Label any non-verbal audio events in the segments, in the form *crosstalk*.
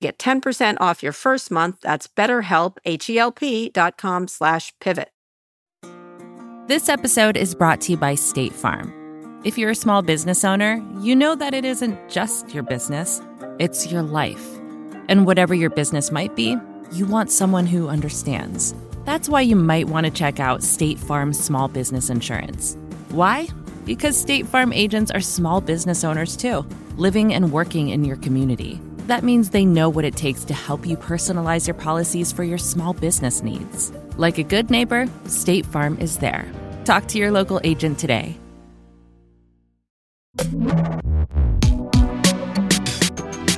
Get 10% off your first month. That's betterhelp, H-E-L-P dot com slash pivot. This episode is brought to you by State Farm. If you're a small business owner, you know that it isn't just your business, it's your life. And whatever your business might be, you want someone who understands. That's why you might want to check out State Farm Small Business Insurance. Why? Because State Farm agents are small business owners too, living and working in your community. That means they know what it takes to help you personalize your policies for your small business needs. Like a good neighbor, State Farm is there. Talk to your local agent today.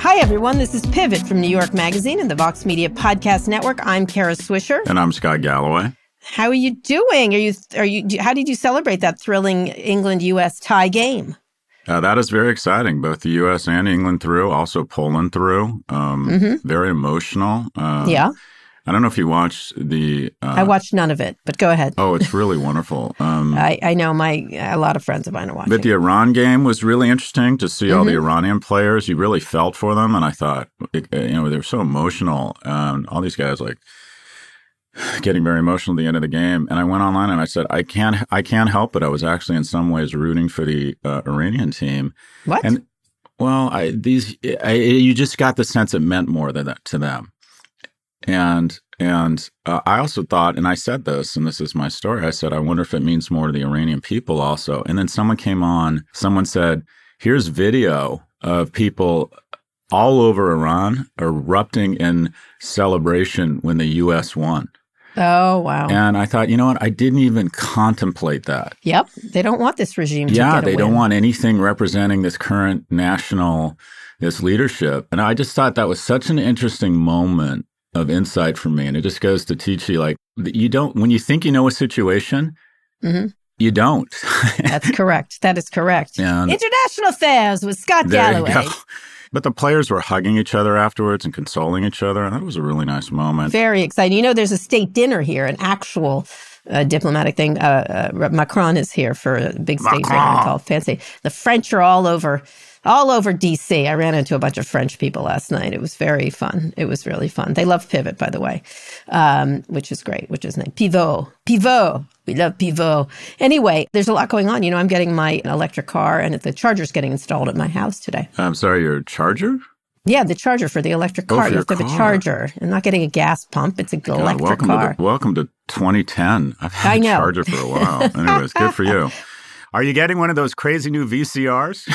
Hi, everyone. This is Pivot from New York Magazine and the Vox Media Podcast Network. I'm Kara Swisher. And I'm Scott Galloway. How are you doing? Are you, are you, how did you celebrate that thrilling England US tie game? Uh, that is very exciting. Both the U.S. and England through, also Poland through. Um, mm-hmm. Very emotional. Uh, yeah. I don't know if you watched the. Uh, I watched none of it, but go ahead. Oh, it's really wonderful. *laughs* Um, I, I know my a lot of friends of mine are watching. But the Iran game was really interesting to see mm-hmm. all the mm-hmm. Iranian players. You really felt for them, and I thought, you know, they were so emotional. Um, all these guys like getting very emotional at the end of the game. And I went online and I said, I can't, I can't help it. I was actually in some ways rooting for the uh, Iranian team. What? And well, I, these, I, you just got the sense it meant more than that to them. And and uh, I also thought, and I said this, and this is my story. I said, I wonder if it means more to the Iranian people also. And then someone came on. Someone said, "Here's video of people all over Iran erupting in celebration when the U.S. won." Oh, wow. And I thought, you know what? I didn't even contemplate that. Yep. They don't want this regime. Yeah, they don't want anything representing this current national, this leadership. And I just thought that was such an interesting moment of insight for me. And it just goes to teach you like, you don't, when you think you know a situation, mm-hmm. you don't. That's correct. That is correct. *laughs* And International Affairs with Scott Galloway. But the players were hugging each other afterwards and consoling each other. And that was a really nice moment. Very exciting. You know, there's a state dinner here, an actual uh, diplomatic thing. Uh, uh, Macron is here for a big state dinner called Fancy. The French are all over all over DC. I ran into a bunch of French people last night. It was very fun. It was really fun. They love Pivot, by the way, um, which is great, which is nice. Pivot. Pivot. We love Pivot. Anyway, there's a lot going on. You know, I'm getting my electric car and the charger's getting installed at my house today. I'm sorry, your charger? Yeah, the charger for the electric oh, car. Oh, you have to have a charger. I'm not getting a gas pump. It's a God, electric welcome car. To the, welcome to 2010. I've had I know. a charger for a while. Anyways, good for you. *laughs* Are you getting one of those crazy new VCRs?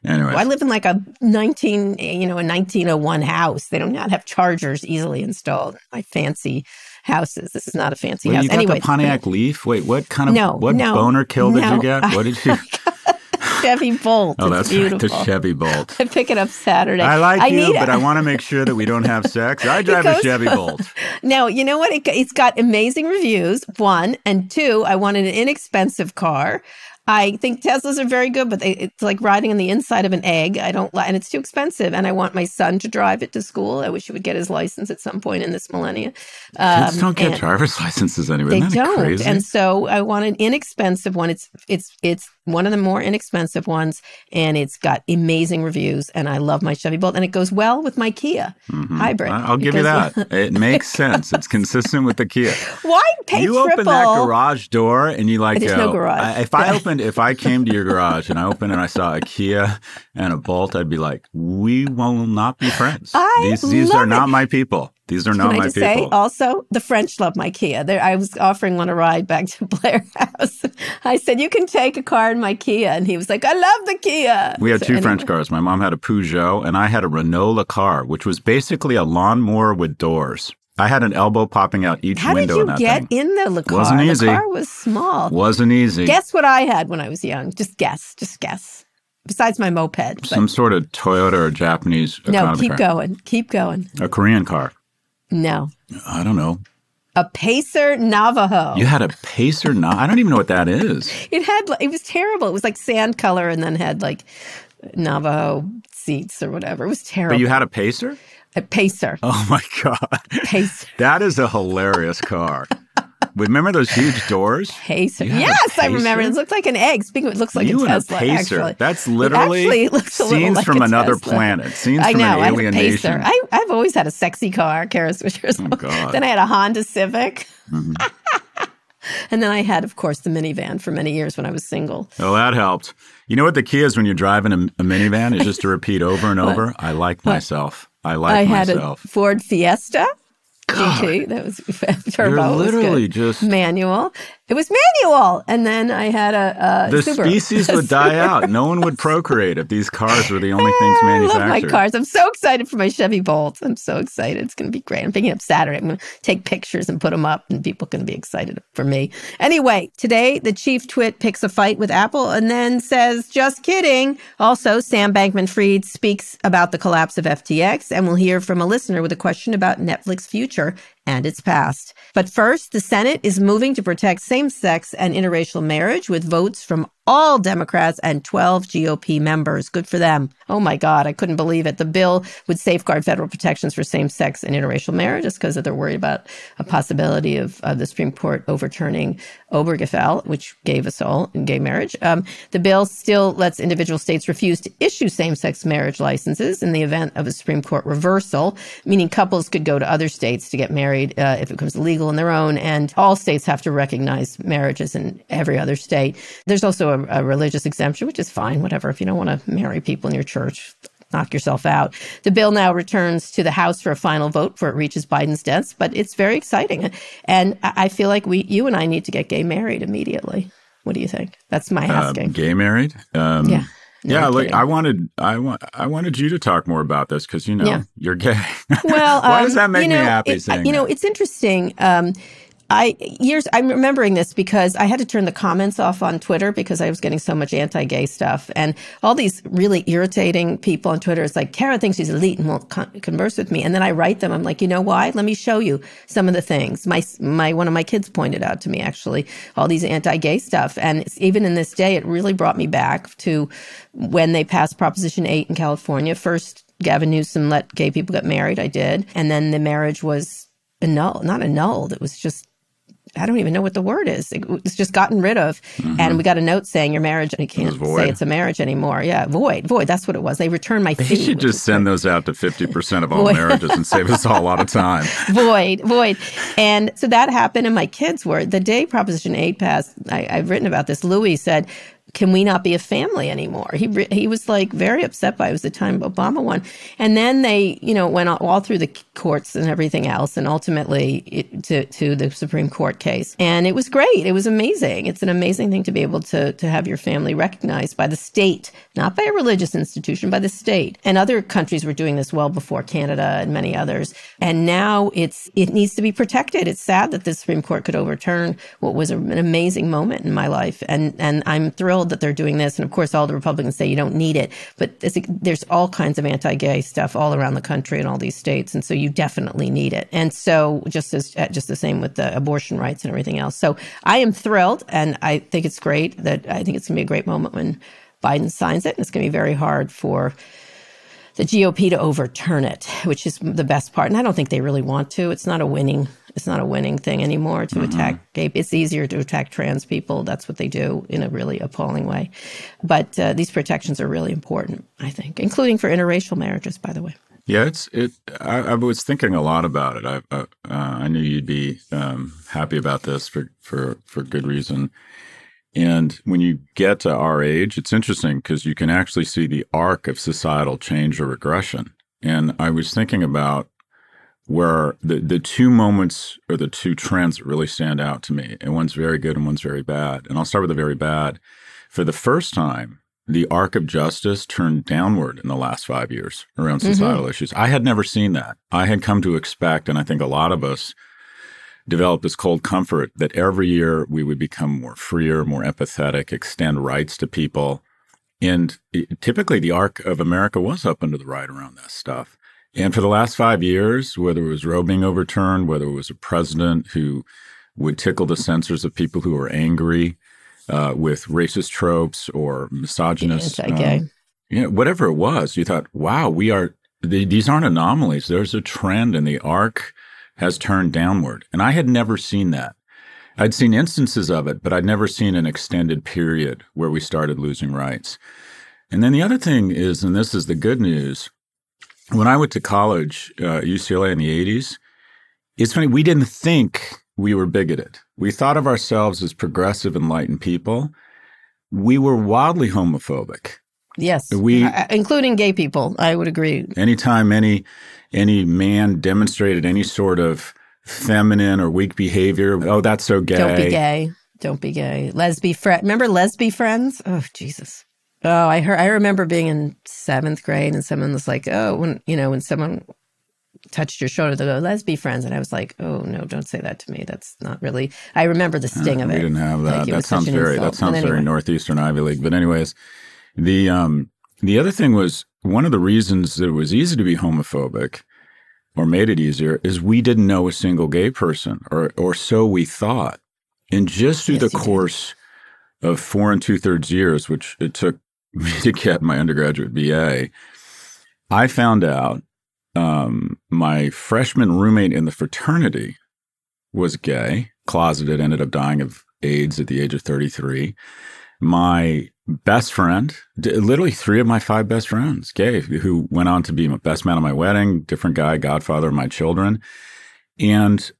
*laughs* anyway, well, I live in like a 19, you know, a 1901 house. They do not have chargers easily installed. My fancy houses. This is not a fancy Wait, house. You got anyway, the Pontiac Leaf. Wait, what kind of no, what no, boner kill no. did you get? What did you? *laughs* *laughs* Chevy Bolt. Oh, that's beautiful. Right, the Chevy Bolt. *laughs* I pick it up Saturday. I like I you, but I *laughs* want to make sure that we don't have sex. I drive goes, a Chevy Bolt. Now, you know what? It, it's got amazing reviews. One and two. I wanted an inexpensive car. I think Teslas are very good, but they, it's like riding on the inside of an egg. I don't like, and it's too expensive. And I want my son to drive it to school. I wish he would get his license at some point in this millennia. Um, Kids don't get driver's *laughs* licenses anyway. They don't. Crazy? And so I want an inexpensive one. It's it's it's one of the more inexpensive ones, and it's got amazing reviews. And I love my Chevy Bolt, and it goes well with my Kia mm-hmm. hybrid. I'll give you that. it makes sense. It's consistent with the Kia. *laughs* Why pay you triple? open that garage door, and you like There's go, no garage. I, if I opened, if I came to your *laughs* garage and I opened and I saw a Kia and a Bolt, I'd be like, we will not be friends. I these these are it. not my people. These are not Can I my just people. say also the French love my Kia. There, I was offering one a ride back to *laughs* Blair House. I said, "You can take a car in my Kia," and he was like, "I love the Kia." we had So two French cars. My mom had a Peugeot, and I had a Renault car, which was basically a lawnmower with doors. I had an elbow popping out each How did window you in that get thing. in the la- car? Wasn't easy. The car was small. Wasn't easy. Guess what I had when I was young? Just guess. Just guess. Besides my moped. but- Some sort of Toyota or Japanese no, keep car. going. Keep going. A Korean car. No. I don't know. A Pacer Navajo. You had a Pacer. No, I don't even know what that is. *laughs* It had it was terrible. It was like sand color and then had like Navajo seats or whatever. It was terrible. But you had a Pacer? a Pacer. Oh my *laughs* god, Pacer. that is a hilarious car. *laughs* Remember those huge doors? Pacer. You had a yes, I remember. Pacer? It looked like an egg. Speaking of, it looks like you a Tesla. a Pacer. Actually, That's literally actually looks a little scenes like from another Tesla. planet. Scenes I from know. an I had alien a Pacer. nation. I, I've always had a sexy car, Kara Swisher. Oh, God. then I had a Honda Civic. Mm-hmm. *laughs* and then I had, of course, the minivan for many years when I was single. Oh, that helped. You know what the key is when you're driving a, a minivan is just to repeat over and *laughs* over. I like myself. I like I had a Ford Fiesta GT that was. *laughs* You're literally just manual. It was manual, and then I had a, a the Subaru. species would die *laughs* out. No one would procreate if these cars were the only things manufactured. I love my cars. I'm so excited for my Chevy Bolt. I'm so excited. It's going to be great. I'm picking up Saturday. I'm going to take pictures and put them up, and people can be excited for me. Anyway, today the chief twit picks a fight with Apple and then says, "Just kidding." Also, Sam Bankman-Fried speaks about the collapse of FTX, and we'll hear from a listener with a question about Netflix future and its past. But first, the Senate is moving to protect same-sex and interracial marriage with votes from all Democrats and 12 GOP members. Good for them. Oh my God, I couldn't believe it. The bill would safeguard federal protections for same sex and interracial marriage just because they're worried about a possibility of the Supreme Court overturning Obergefell, which gave us all in gay marriage. Um, the bill still lets individual states refuse to issue same sex marriage licenses in the event of a Supreme Court reversal, meaning couples could go to other states to get married uh, if it becomes legal in their own. And all states have to recognize marriages in every other state. There's also a, a religious exemption, which is fine, whatever. If you don't want to marry people in your church, knock yourself out. The bill now returns to the House for a final vote before it reaches Biden's desk, but it's very exciting. And I I feel like we, you and I need to get gay married immediately. What do you think? That's my Um, asking. gay married? Um, Yeah. No, yeah, I'm like kidding. I wanted, I want, I wanted you to talk more about this because you know Yeah. you're gay. *laughs* Well, why um, does that make you know, me happy? it- saying you know, it's interesting. Um, I years I'm remembering this because I had to turn the comments off on Twitter because I was getting so much anti-gay stuff and all these really irritating people on Twitter. It's like Kara thinks she's elite and won't con- converse with me, and then I write them. I'm like, you know why? Let me show you some of the things. My my one of my kids pointed out to me actually all these anti-gay stuff, and even in this day, it really brought me back to when they passed Proposition Eight in California. First, Gavin Newsom let gay people get married. I did, and then the marriage was annulled. Not annulled. It was just I don't even know what the word is. It's just gotten rid of. And we got a note saying your marriage, and you can't Mm-hmm. say it's a marriage anymore. Yeah, void, void. That's what it was. They returned my They fee. should just send those out to fifty percent of *laughs* all marriages and save us all a lot of time. *laughs* void, void. And so that happened, and my kids were the day Proposition Eight passed. I, I've written about this. Louis said, "Can we not be a family anymore?" He he was like very upset by it. it was the time Obama won, and then they you know went all, all through the courts and everything else, and ultimately it, to to the Supreme Court case, and it was great. It was amazing. It's an amazing thing to be able to to have your family recognized by the state, not by a religious institution, by the state. And other countries were doing this well before Canada and many others. And now it's it needs to be protected. It's sad that the Supreme Court could overturn what was an amazing moment in my life. And and I'm thrilled that they're doing this. And of course, all the Republicans say you don't need it, but it's, there's all kinds of anti-gay stuff all around the country in all these states, and so you definitely need it. And so just as just the same with the abortion rights and everything else. So I am thrilled, and I think it's great that I think it's going to be a great moment when Biden signs it, and it's going to be very hard for the GOP to overturn it, which is the best part. And I don't think they really want to. It's not a winning. It's not a winning thing anymore to attack gay. It's easier to attack trans people. That's what they do in a really appalling way. But uh, these protections are really important, I think, including for interracial marriages, by the way. Yeah, it's it. I, I was thinking a lot about it. I uh, uh, I knew you'd be um, happy about this for for for good reason. And when you get to our age, it's interesting because you can actually see the arc of societal change or regression. And I was thinking about where the, the two moments or the two trends that really stand out to me, and one's very good and one's very bad. And I'll start with the very bad. For the first time, the arc of justice turned downward in the last five years around mm-hmm. societal mm-hmm. issues. I had never seen that. I had come to expect, and I think a lot of us developed this cold comfort that every year we would become more freer, more empathetic, extend rights to people. And it, typically the arc of America was up under the right around that stuff. And for the last five years, whether it was Roe being overturned, whether it was a president who would tickle the censors of people who were angry uh, with racist tropes or misogynist, anti-gay, um, you know, whatever it was, you thought, "Wow, we are these aren't anomalies. There's a trend, and the arc has turned downward." And I had never seen that. I'd seen instances of it, but I'd never seen an extended period where we started losing rights. And then the other thing is, and this is the good news, when I went to college, uh, UCLA in the 80s, it's funny, we didn't think we were bigoted. We thought of ourselves as progressive, enlightened people. We were wildly homophobic. Yes, we, uh, including gay people. I would agree. Anytime any any man demonstrated any sort of feminine or weak behavior, oh, that's so gay. Don't be gay. Don't be gay. Lesby friend. Remember lesby friends? Oh, Jesus. Oh, I heard. I remember being in seventh grade, and someone was like, "Oh, when you know, when someone touched your shoulder, they go, let's be friends." And I was like, "Oh no, don't say that to me. That's not really." I remember the sting uh, of it. We didn't have that. Like, that sounds very. That sounds anyway. very northeastern Ivy League. But anyways, the um the other thing was one of the reasons that it was easy to be homophobic, or made it easier, is we didn't know a single gay person, or or so we thought. And just through yes, the course did. of four and two thirds years, which it took me to get my undergraduate BA, I found out um, my freshman roommate in the fraternity was gay, closeted, ended up dying of AIDS at the age of 33. My best friend, literally three of my five best friends, gay, who went on to be my best man at my wedding, different guy, godfather of my children. And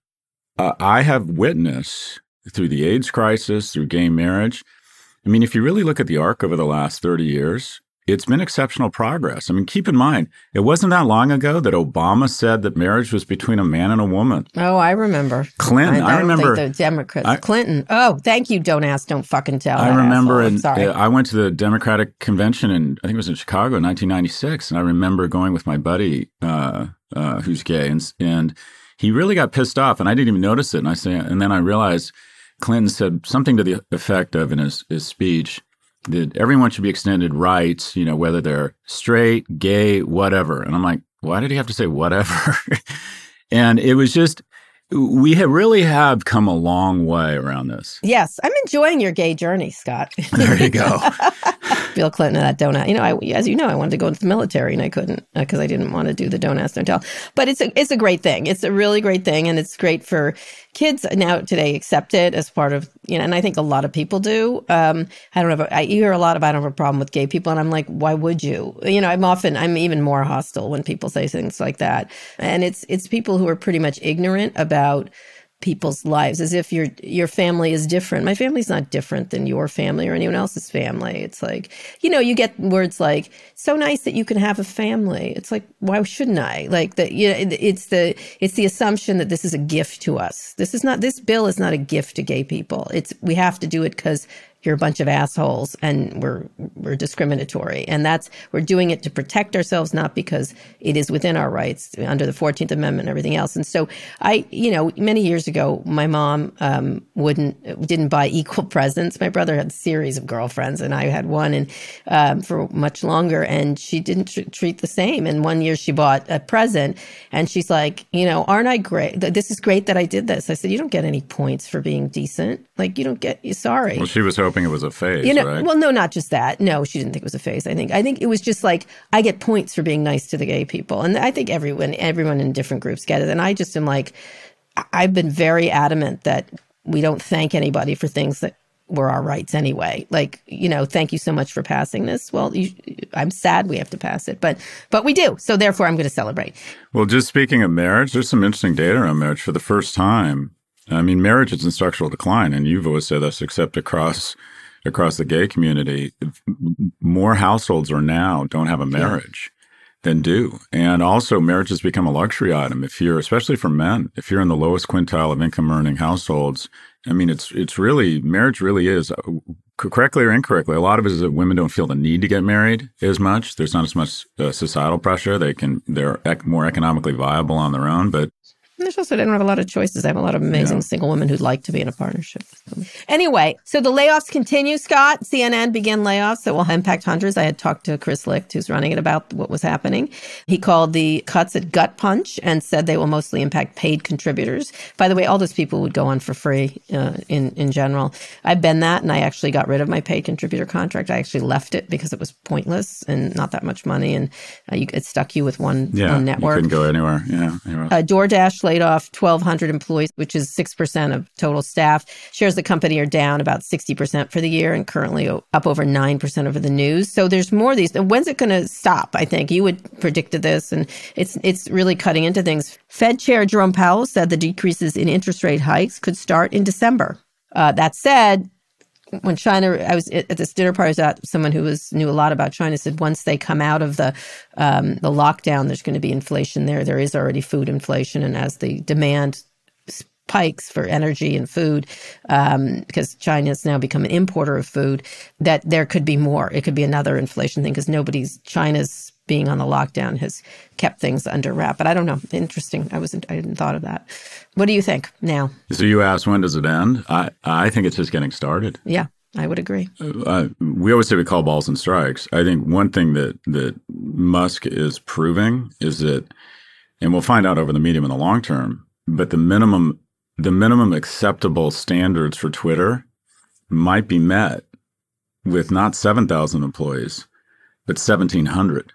uh, I have witnessed through the AIDS crisis, through gay marriage, I mean, if you really look at the arc over the last 30 years, it's been exceptional progress. I mean, keep in mind, it wasn't that long ago that Obama said that marriage was between a man and a woman. Oh, I remember. Clinton, I, I, I remember the Democrats. I, Clinton. Oh, thank you. Don't ask, don't fucking tell. I remember. And Sorry. I went to the Democratic convention in I think it was in Chicago in 1996, and I remember going with my buddy uh, uh, who's gay, and, and he really got pissed off, and I didn't even notice it. And I say, and then I realized Clinton said something to the effect of in his, his speech that everyone should be extended rights, you know, whether they're straight, gay, whatever. And I'm like, why did he have to say whatever? *laughs* and it was just, we have really have come a long way around this. Yes, I'm enjoying your gay journey, Scott. there you go. *laughs* *laughs* Bill Clinton that donut. You know, I, as you know, I wanted to go into the military and I couldn't because uh, I didn't want to do the don't ask, don't tell. But it's a it's a great thing. It's a really great thing, and it's great for kids now today accept it as part of you know. And I think a lot of people do. Um, I don't have. A, I hear a lot of I don't have a problem with gay people, and I'm like, why would you? You know, I'm often I'm even more hostile when people say things like that, and it's it's people who are pretty much ignorant about people's lives as if your your family is different. My family's not different than your family or anyone else's family. It's like, you know, you get words like so nice that you can have a family. It's like why shouldn't I? Like that you know, it's the it's the assumption that this is a gift to us. This is not this bill is not a gift to gay people. It's we have to do it cuz you're a bunch of assholes and we're we're discriminatory. And that's we're doing it to protect ourselves not because it is within our rights under the 14th amendment and everything else. And so i you know many years ago my mom um, wouldn't didn't buy equal *laughs* presents. My brother had a series of girlfriends and i had one and um, for much longer and she didn't tr- treat the same. And one year she bought a present and she's like you know aren't i great? This is great that i did this. I said you don't get any points for being decent. Like you don't get sorry. Well she was hoping hoping it was a phase. You know, right? well, no, not just that. No, she didn't think it was a phase. I think. I think it was just like I get points for being nice to the gay people, and I think everyone, everyone in different groups get it. And I just am like, I've been very adamant that we don't thank anybody for things that were our rights anyway. Like, you know, thank you so much for passing this. Well, you, I'm sad we have to pass it, but but we do. So therefore, I'm going to celebrate. Well, just speaking of marriage, there's some interesting data on marriage. For the first time, I mean, marriage is in structural decline, and you've always said this, except across across the gay community, more households are now don't have a marriage. Yeah. and do. And also, marriage has become a luxury item. If you're, especially for men, if you're in the lowest quintile of income earning households, I mean, it's it's really marriage really is uh, correctly or incorrectly. A lot of it is that women don't feel the need to get married as much. There's not as much uh, societal pressure. They can they're ec- more economically viable on their own. But there's also, I don't have a lot of choices. I have a lot of amazing yeah. single women who'd like to be in a partnership. Anyway, so the layoffs continue, Scott. CNN began layoffs that will impact hundreds. I had talked to Chris Licht, who's running it, about what was happening. He called the cuts a gut punch and said they will mostly impact paid contributors. By the way, all those people would go on for free uh, in, in general. I've been that, and I actually got rid of my paid contributor contract. I actually left it because it was pointless and not that much money, and uh, you, it stuck you with one, yeah, one network. You couldn't go anywhere. Yeah. Uh, DoorDash laid off 1,200 employees, which is 6% of total staff. Shares of the company are down about 60% for the year and currently up over 9% over the news. So there's more of these. When's it going to stop? I think you would predicted this, and it's it's really cutting into things. Fed Chair Jerome Powell said the decreases in interest rate hikes could start in December. Uh, that said, when China, I was at this dinner party. I was at someone who was knew a lot about China. Said once they come out of the um, the lockdown, there's going to be inflation there. There is already food inflation, and as the demand spikes for energy and food, um, because China has now become an importer of food, that there could be more. It could be another inflation thing because nobody's China's being on the lockdown has kept things under wrap. But I don't know. Interesting. I wasn't. I hadn't thought of that. What do you think now? So you asked when does it end? I I think it's just getting started. Yeah. I would agree. Uh, we always say we call balls and strikes. I think one thing that that Musk is proving is that, and we'll find out over the medium and the long term. But the minimum the minimum acceptable standards for Twitter might be met with not seven thousand employees, but seventeen hundred.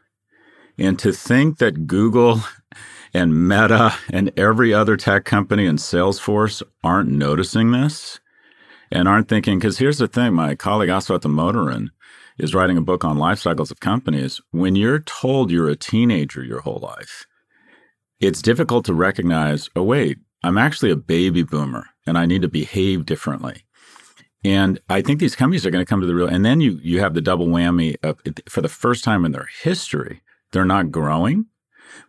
And to think that Google and Meta and every other tech company and Salesforce aren't noticing this and aren't thinking, because here's the thing my colleague Aswath Damodaran is writing a book on life cycles of companies. When you're told you're a teenager your whole life, it's difficult to recognize, oh, wait, I'm actually a baby boomer and I need to behave differently. And I think these companies are going to come to the real, and then you you have the double whammy of for the first time in their history, they're not growing,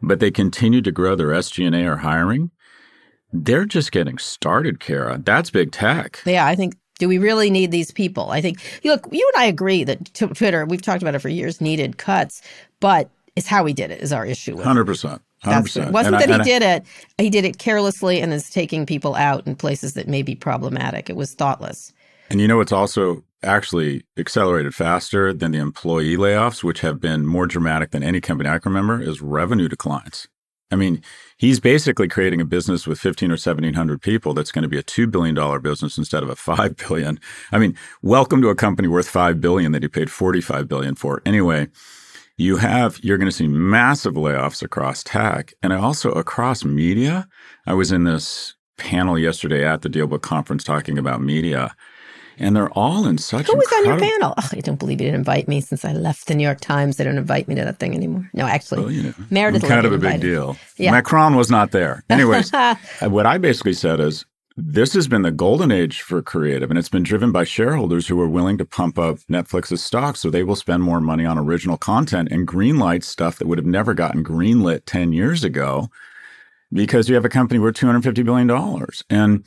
but they continue to grow their SG&A or hiring. They're just getting started, Kara. That's big tech. Yeah, I think do we really need these people? I think look, you and I agree that Twitter, we've talked about it for years, needed cuts, but it's how he did it is our issue. Hundred percent. That's it wasn't and that I, he did it; he did it carelessly and is taking people out in places that may be problematic. It was thoughtless. And you know, it's also actually accelerated faster than the employee layoffs, which have been more dramatic than any company I can remember, is revenue declines. I mean, he's basically creating a business with 15 or 1700 people that's going to be a $2 billion business instead of a *laughs* 5 billion. I mean, welcome to a company worth 5 billion that he paid 45 billion for. Anyway, you have, you're going to see massive layoffs across tech and also across media. I was in this panel yesterday at the DealBook conference talking about media and they're all in such. A Who was on your panel? Oh, I don't believe you didn't invite me since I left the New York Times. They don't invite me to that thing anymore. No, actually, well, you know, Meredith. kind of a big deal. Yeah. Macron was not there. *laughs* Anyways, uh, what I basically said is this has been the golden age for creative, and it's been driven by shareholders who are willing to pump up Netflix's stock so they will spend more money on original content and greenlight stuff that would have never gotten greenlit 10 years ago because you have a company worth $250 billion. And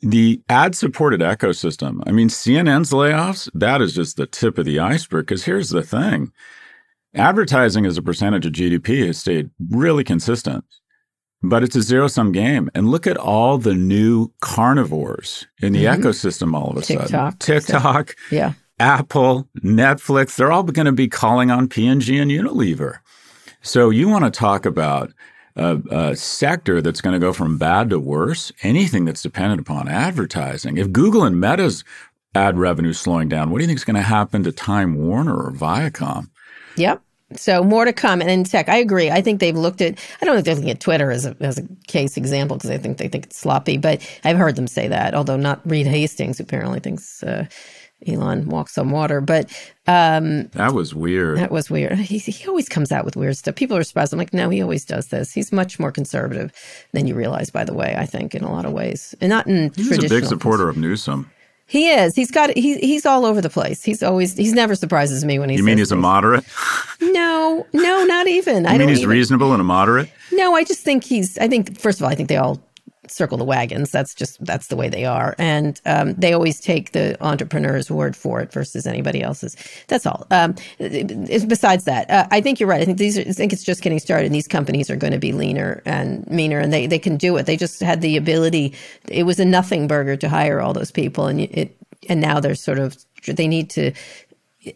the ad supported ecosystem, I mean, CNN's layoffs, that is just the tip of the iceberg. Because here's the thing advertising as a percentage of GDP has stayed really consistent, but it's a zero sum game. And look at all the new carnivores in the mm-hmm. ecosystem all of a TikTok, sudden TikTok, yeah. Apple, Netflix, they're all going to be calling on P&G and Unilever. So you want to talk about a, a sector that's going to go from bad to worse, anything that's dependent upon advertising. If Google and Meta's ad revenue slowing down, what do you think is going to happen to Time Warner or Viacom? Yep. So more to come. And in tech, I agree. I think they've looked at. I don't know if they're looking at Twitter as a as a case example because I think they think it's sloppy. But I've heard them say that. Although not Reed Hastings, who apparently thinks uh, Elon walks on water. But um, that was weird. That was weird. He, he always comes out with weird stuff. People are surprised. I'm like, no, he always does this. He's much more conservative than you realize, by the way, I think, in a lot of ways. And not in He's a big supporter of Newsom. He is. He's got. He, he's all over the place. He's always. He's never surprises me when he. You mean he's things. a moderate? No, no, not even. I mean he's even, reasonable and a moderate. No, I just think he's. I think first of all, I think they all circle the wagons. That's just that's the way they are, and um, they always take the entrepreneur's word for it versus anybody else's. That's all. Um, besides that, uh, I think you're right. I think these. Are, I think it's just getting started. And these companies are going to be leaner and meaner, and they they can do it. They just had the ability. It was a nothing burger to hire all those people, and it and now they're sort of they need to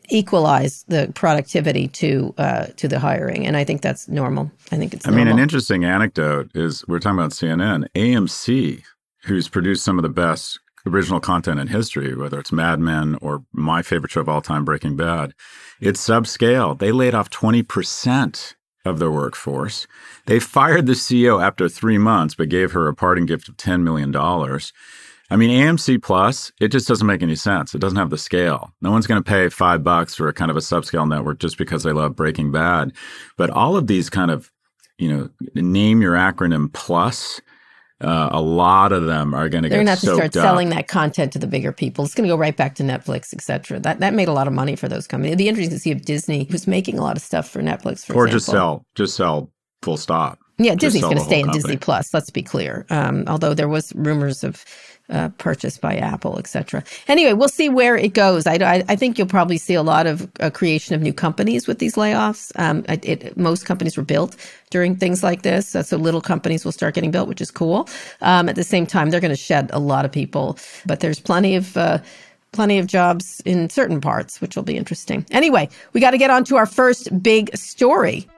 equalize the productivity to uh, to the hiring, and I think that's normal. I think it's. I normal. mean, an interesting anecdote is we're talking about CNN, AMC, who's produced some of the best original content in history, whether it's Mad Men or my favorite show of all time, Breaking Bad. It's subscale. They laid off twenty percent of their workforce. They fired the CEO after three months, but gave her a parting gift of ten million dollars. I mean, AMC Plus, it just doesn't make any sense. It doesn't have the scale. No one's going to pay five bucks for a kind of a subscale network just because they love Breaking Bad. But all of these kind of, you know, name your acronym plus, uh, a lot of them are going to get. They're going to have to start up. selling that content to the bigger people. It's going to go right back to Netflix, et cetera. That that made a lot of money for those companies. Be interesting to see if Disney, who's making a lot of stuff for Netflix, for or example. just sell, just sell full stop. Yeah, Disney's going to stay in Disney. Plus. Let's be clear. Um, although there was rumors of uh, purchase by Apple, et cetera. Anyway, we'll see where it goes. I, I, I think you'll probably see a lot of uh, creation of new companies with these layoffs. Um, it, it, most companies were built during things like this, so little companies will start getting built, which is cool. Um, at the same time, they're going to shed a lot of people, but there's plenty of. Uh, plenty of jobs in certain parts, which will be interesting. Anyway, we got to get on to our first big story.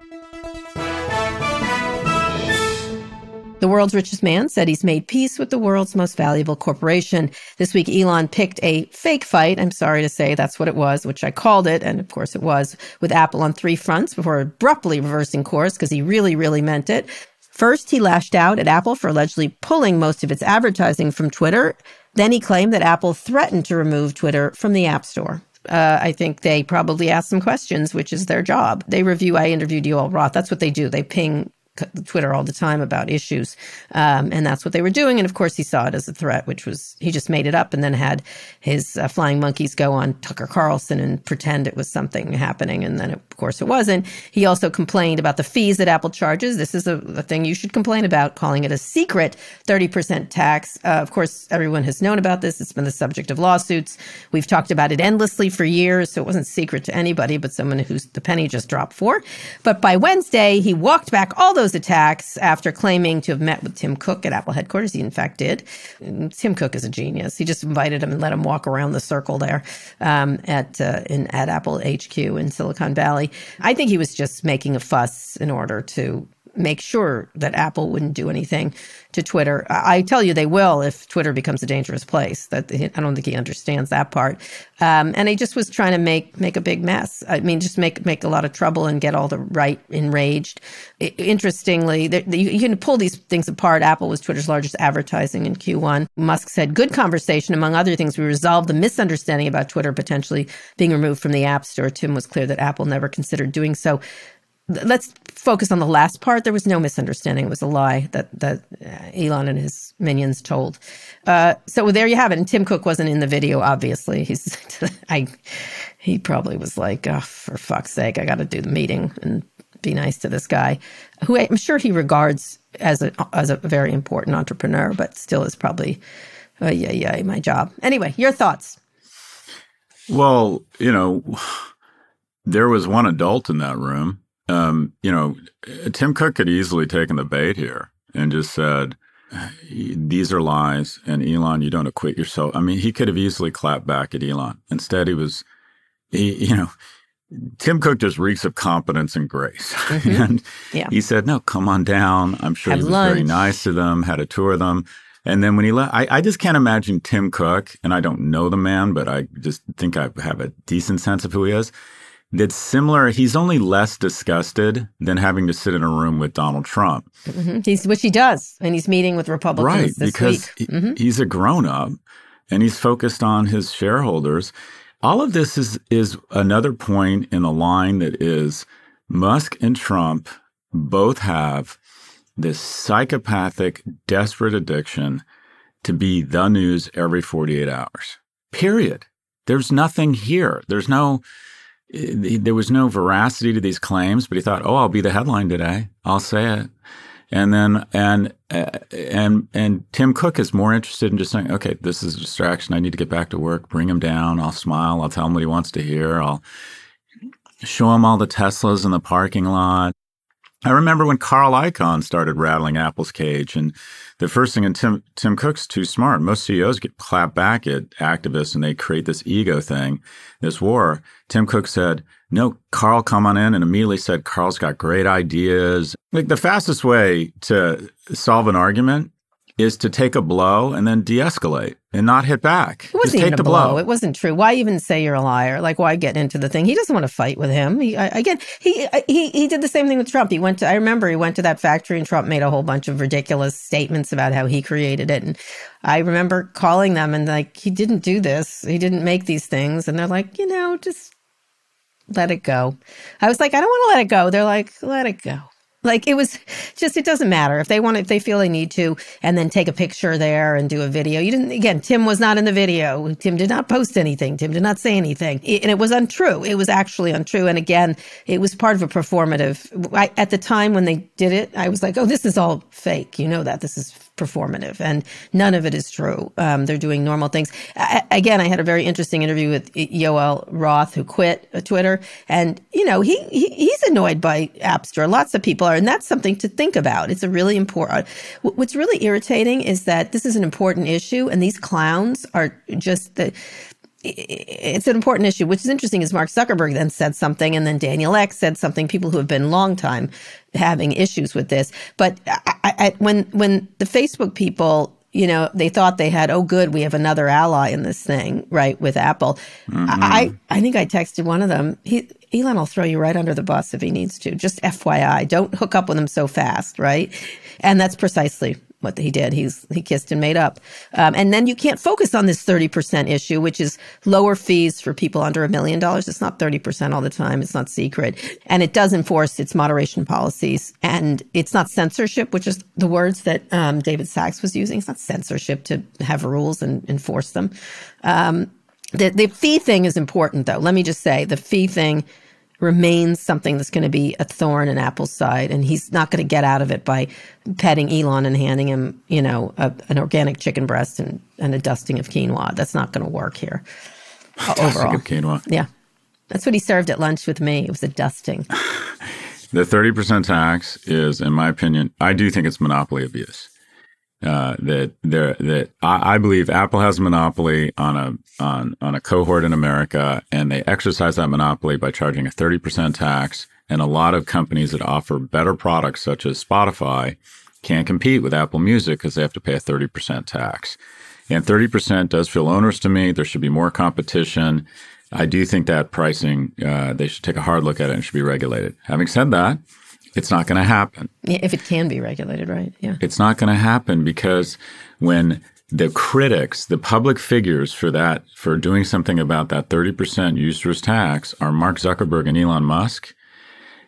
The world's richest man said he's made peace with the world's most valuable corporation. This week, Elon picked a fake fight. I'm sorry to say that's what it was, which I called it. And of course it was with Apple on three fronts before abruptly reversing course because he really, really meant it. First, he lashed out at Apple for allegedly pulling most of its advertising from Twitter. Then he claimed that Apple threatened to remove Twitter from the App Store. Uh, I think they probably asked some questions, which is their job. They review. I interviewed Yoel Roth. That's what they do. They ping Twitter all the time about issues. Um, and that's what they were doing. And of course, he saw it as a threat, which was, he just made it up and then had his uh, flying monkeys go on Tucker Carlson and pretend it was something happening. And then, of course, it wasn't. He also complained about the fees that Apple charges. This is a, a thing you should complain about, calling it a secret 30% tax. Uh, of course, everyone has known about this. It's been the subject of lawsuits. We've talked about it endlessly for years. So it wasn't secret to anybody, but someone who's the penny just dropped for. But by Wednesday, he walked back all those attacks after claiming to have met with Tim Cook at Apple headquarters. He, in fact, did. Tim Cook is a genius. He just invited him and let him walk around the circle there um, at uh, in at Apple HQ in Silicon Valley. I think he was just making a fuss in order to make sure that Apple wouldn't do anything to Twitter. I tell you, they will if Twitter becomes a dangerous place. That I don't think he understands that part. Um, and he just was trying to make make a big mess. I mean, just make make a lot of trouble and get all the right enraged. I, interestingly, there, you, you can pull these things apart. Apple was Twitter's largest advertising in Q1. Musk said, "Good conversation. Among other things, we resolved the misunderstanding about Twitter potentially being removed from the App Store." Tim was clear that Apple never considered doing so let's focus on the last part. There was no misunderstanding. It was a lie that that uh, Elon and his minions told. Uh, so there you have it. And Tim Cook wasn't in the video, obviously. He's *laughs* I he probably was like, oh, for fuck's sake, I got to do the meeting and be nice to this guy, who I'm sure he regards as a as a very important entrepreneur, but still is probably, uh, yeah, yeah, my job. Anyway, your thoughts. Well, you know, *sighs* there was one adult in that room um, you know, Tim Cook could easily taken the bait here and just said, these are lies. And Elon, you don't acquit yourself. I mean, he could have easily clapped back at Elon. Instead, he was, he, you know, Tim Cook just reeks of competence and grace. *laughs* Mm-hmm. and yeah. he said, no, come on down. I'm sure Have he was lunch. very nice to them, had a tour of them. And then when he left, I, I just can't imagine Tim Cook, and I don't know the man, but I just think I have a decent sense of who he is that's similar. He's only less disgusted than having to sit in a room with Donald Trump. Mm-hmm. He's which he does, and he's meeting with Republicans right this because week. Mm-hmm. he's a grown up and he's focused on his shareholders. All of this is is another point in a line that is Musk and Trump both have this psychopathic, desperate addiction to be the news every 48 hours Period. There's nothing here. There's no there was no veracity to these claims, but he thought, "Oh, I'll be the headline today. I'll say it." And then and uh, and and Tim Cook is more interested in just saying, "Okay, this is a distraction. I need to get back to work. Bring him down. I'll smile. I'll tell him what he wants to hear. I'll show him all the Teslas in the parking lot. I remember when Carl Icahn started rattling Apple's cage, and the first thing, and Tim Tim Cook's too smart. Most CEOs get clapped back at activists, and they create this ego thing, this war. Tim Cook said, "No, Carl, come on in," and immediately said, "Carl's got great ideas." Like the fastest way to solve an argument is to take a blow and then de-escalate and not hit back. It wasn't Just take even the a blow. blow. It wasn't true. Why even say you're a liar? Like, why get into the thing? He doesn't want to fight with him. He, I, again, he, he he did the same thing with Trump. He went to. I remember he went to that factory and Trump made a whole bunch of ridiculous statements about how he created it. And I remember calling them and like, he didn't do this. He didn't make these things. And they're like, you know, just let it go. I was like, I don't want to let it go. They're like, let it go. Like it was just, it doesn't matter if they want, if they feel they need to, and then take a picture there and do a video. You didn't, again, Tim was not in the video. Tim did not post anything. Tim did not say anything. It- and it was untrue. It was actually untrue. And again, it was part of a performative. I, at the time when they did it, I was like, oh, this is all fake. You know that this is performative and none of it is true. Um, they're doing normal things. I, again, I had a very interesting interview with Yoel Roth, who quit uh, Twitter. And, you know, he, he he's annoyed by App Store. Lots of people are. And that's something to think about. It's a really important, what's really irritating is that this is an important issue and these clowns are just the, it's an important issue. Which is interesting is Mark Zuckerberg then said something, and then Daniel Ek said something. People who have been long time having issues with this, but I, I, when when the Facebook people. You know, they thought they had, oh, good, we have another ally in this thing, right, with Apple. Mm-hmm. I, I think I texted one of them. He, Elon will throw you right under the bus if he needs to. Just FYI, don't hook up with him so fast, right? And that's precisely what he did. He's he kissed and made up. Um, and then you can't focus on this thirty percent issue, which is lower fees for people under a million dollars. It's not thirty percent all the time. It's not secret, and it does enforce its moderation policies. And it's not censorship, which is the words that um, David Sacks was using. It's not censorship to have rules and enforce them. Um, the the fee thing is important, though. Let me just say the fee thing remains something that's going to be a thorn in Apple's side, and he's not going to get out of it by petting Elon and handing him, you know, a, an organic chicken breast and, and a dusting of quinoa. That's not going to work here. Overall, Of quinoa. yeah, that's what he served at lunch with me. It was a dusting. *sighs* The 30% tax is, in my opinion, I do think it's monopoly abuse. Uh, that there, that I, I believe Apple has a monopoly on a on on a cohort in America, and they exercise that monopoly by charging a 30% tax. And a lot of companies that offer better products, such as Spotify, can't compete with Apple Music because they have to pay a 30% tax. And 30% does feel onerous to me. There should be more competition. I do think that pricing, uh, they should take a hard look at it and should be regulated. Having said that, it's not going to happen. If it can be regulated, right? Yeah. It's not going to happen because when the critics, the public figures for that, for doing something about that 30% users tax are Mark Zuckerberg and Elon Musk,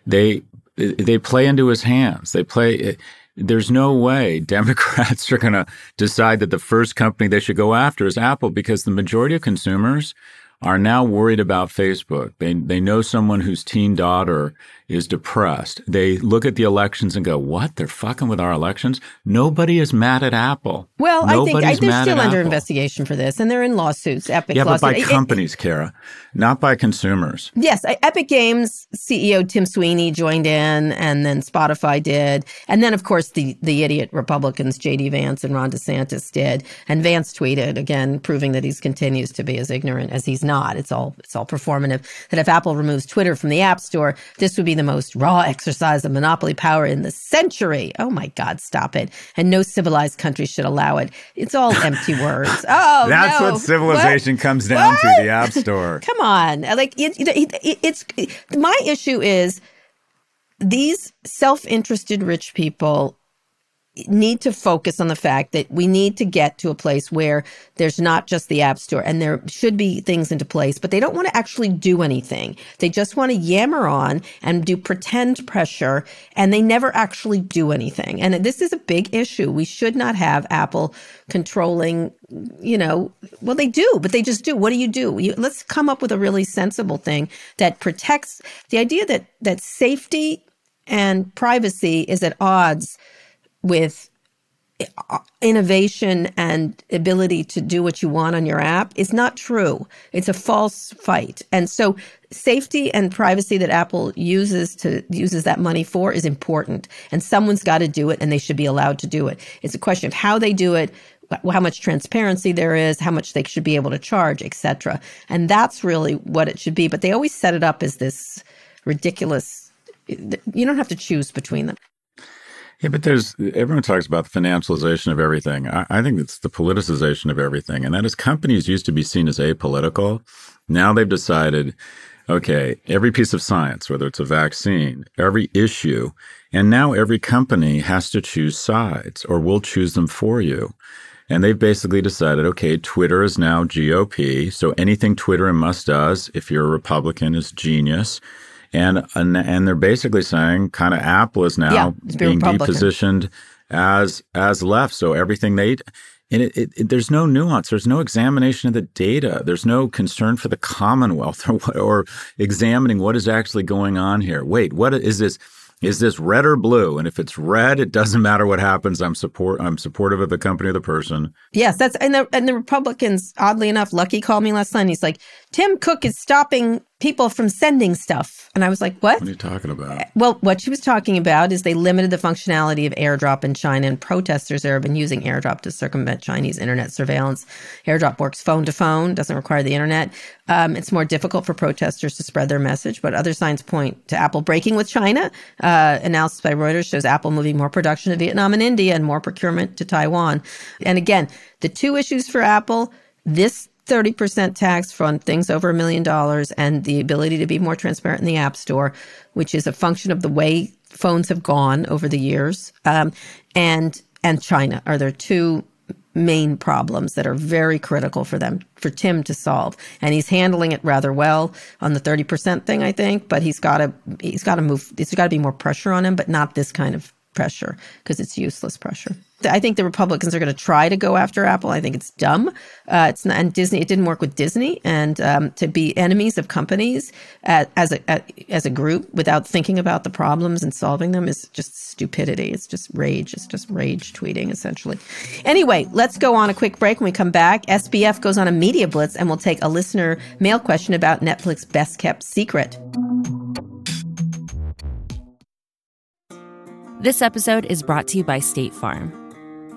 they they play into his hands. They play. Eh, there's no way *laughs* Democrats are going to decide that the first company they should go after is Apple because the majority of consumers are now worried about Facebook. They they know someone whose teen daughter is depressed. They look at the elections and go, "What? They're fucking with our elections." Nobody is mad at Apple. Well, I think I, they're still under Apple. investigation for this, and they're in lawsuits. Epic Yeah, but by It- it- companies, Kara, not by consumers. Yes, Epic Games CEO Tim Sweeney joined in, and then Spotify did, and then of course the the idiot Republicans J.D. Vance and Ron DeSantis did, and Vance tweeted again, proving that he continues to be as ignorant as he's not. It's all it's all performative. That if Apple removes Twitter from the App Store, this would be the most raw exercise of monopoly power in the century. Oh my God, stop it! And no civilized country should allow it. It's all *laughs* empty words. Oh, That's no. what civilization comes down What? to the App Store. *laughs* Come on. Like it, it, it, it's my issue is these self-interested rich people need to focus on the fact that we need to get to a place where there's not just the App Store and there should be things into place, but they don't want to actually do anything. They just want to yammer on and do pretend pressure and they never actually do anything. And this is a big issue. We should not have Apple controlling, you know, well, they do, but they just do. What do you do? You, let's come up with a really sensible thing that protects the idea that, that safety and privacy is at odds with uh, innovation and ability to do what you want on your app is not true. It's a false fight. And so safety and privacy that Apple uses to uses that money for is important. And someone's got to do it and they should be allowed to do it. It's a question of how they do it, how much transparency there is, how much they should be able to charge, etc. And that's really what it should be. But they always set it up as this ridiculous you don't have to choose between them. Yeah, but there's everyone talks about the financialization of everything. I, I, think it's the politicization of everything, and that is companies used to be seen as apolitical. Now they've decided, okay, every piece of science, whether it's a vaccine, every issue, and now every company has to choose sides, or we'll choose them for you. And they've basically decided, okay, Twitter is now GOP, so anything Twitter and Musk does, if you're a Republican, is genius and and, and they're basically saying kind of Apple is now yeah, being depositioned as as left. So everything they and it, it, it, there's no nuance. There's no examination of the data. There's no concern for the Commonwealth *laughs* or, or examining what is actually going on here. Wait, what is this? is this red or blue? And if it's red, it doesn't matter what happens. I'm support. I'm supportive of the company or the person. Yes, that's and the and the Republicans. Oddly enough, Lucky called me last night. He's like, Tim Cook is stopping people from sending stuff. And I was like, what? What are you talking about? Well, what she was talking about is they limited the functionality of airdrop in China, and protesters there have been using airdrop to circumvent Chinese internet surveillance. Airdrop works phone to phone, doesn't require the internet. Um, it's more difficult for protesters to spread their message, but other signs point to Apple breaking with China. Uh, analysis by Reuters shows Apple moving more production to Vietnam and India and more procurement to Taiwan. And again, the two issues for Apple this 30% tax on things over a million dollars and the ability to be more transparent in the App Store, which is a function of the way phones have gone over the years, um, and and China are there two main problems that are very critical for them for Tim to solve and he's handling it rather well on the 30% thing I think but he's got to he's got to move there's got to be more pressure on him but not this kind of pressure because it's useless pressure. I think the Republicans are going to try to go after Apple. I think it's dumb. Uh, it's not, and Disney. It didn't work with Disney, and um, to be enemies of companies as, as a as a group without thinking about the problems and solving them is just stupidity. It's just rage. It's just rage tweeting essentially. Anyway, let's go on a quick break. When we come back, SBF goes on a media blitz, and we'll take a listener mail question about Netflix best kept secret. This episode is brought to you by State Farm.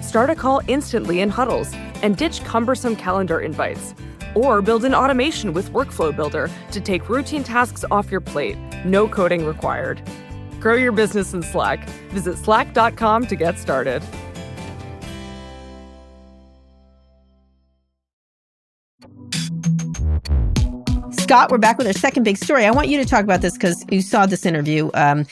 Start a call instantly in huddles and ditch cumbersome calendar invites. Or build an automation with Workflow Builder to take routine tasks off your plate. No coding required. Grow your business in Slack. Visit slack.com to get started. Scott, we're back with our second big story. I want you to talk about this because you saw this interview. Um,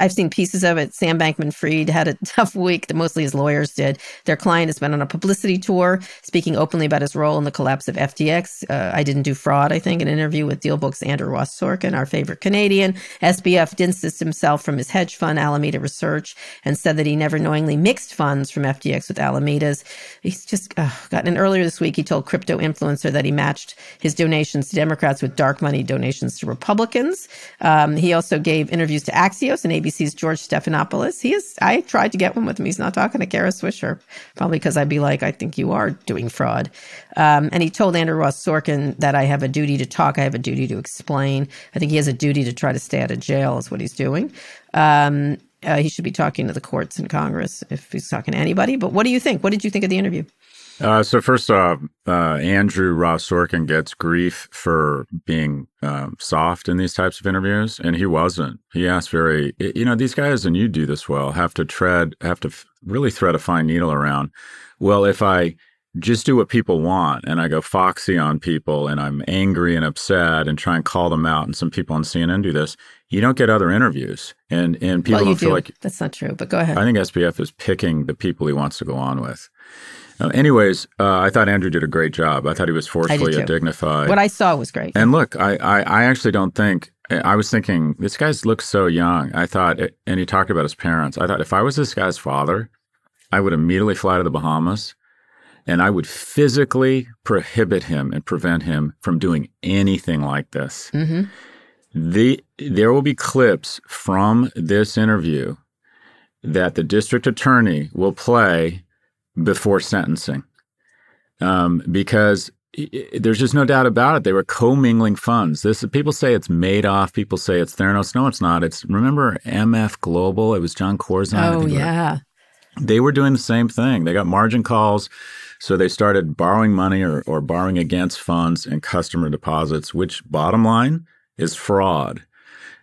I've seen pieces of it. Sam Bankman-Fried had a *laughs* tough week. That mostly his lawyers did. Their client has been on a publicity tour, speaking openly about his role in the collapse of FTX. Uh, I didn't do fraud. I think an interview with DealBook's Andrew Ross Sorkin, our favorite Canadian. SBF distanced himself from his hedge fund, Alameda Research, and said that he never knowingly mixed funds from FTX with Alameda's. He's just oh, gotten. Earlier this week, he told crypto influencer that he matched his donations to Democrats with dark money donations to Republicans. Um, he also gave interviews to Axios and ABC's George Stephanopoulos. He is, I tried to get one with him. He's not talking to Kara Swisher, probably because I'd be like, I think you are doing fraud. Um, and he told Andrew Ross Sorkin that I have a duty to talk. I have a duty to explain. I think he has a duty to try to stay out of jail, is what he's doing. Um, uh, he should be talking to the courts and Congress if he's talking to anybody. But what do you think? What did you think of the interview? Uh, so first off, uh, Andrew Ross Sorkin gets grief for being um, soft in these types of interviews, and he wasn't. He asked very, you know, these guys, and you do this well, have to tread, have to f- really thread a fine needle around. Well, if I just do what people want and I go foxy on people and I'm angry and upset and try and call them out, and some people on CNN do this, you don't get other interviews, and and people well, don't feel like that's not true. But go ahead. I think SBF is picking the people he wants to go on with. Uh, anyways, uh, I thought Andrew did a great job. I thought he was forcefully and dignified. What I saw was great. And look, I, I, I, actually don't think, I was thinking, this guy looks so young. I thought, and he talked about his parents. I thought if I was this guy's father, I would immediately fly to the Bahamas and I would physically prohibit him and prevent him from doing anything like this. Mm-hmm. The, there will be clips from this interview that the district attorney will play before sentencing um, because there's just no doubt about it. They were commingling funds. This people say it's Madoff. People say it's Theranos. No, it's not. It's remember MF Global. It was Jon Corzine. Oh yeah. They were doing the same thing. They got margin calls, so they started borrowing money or, or borrowing against funds and customer deposits. Which bottom line is fraud.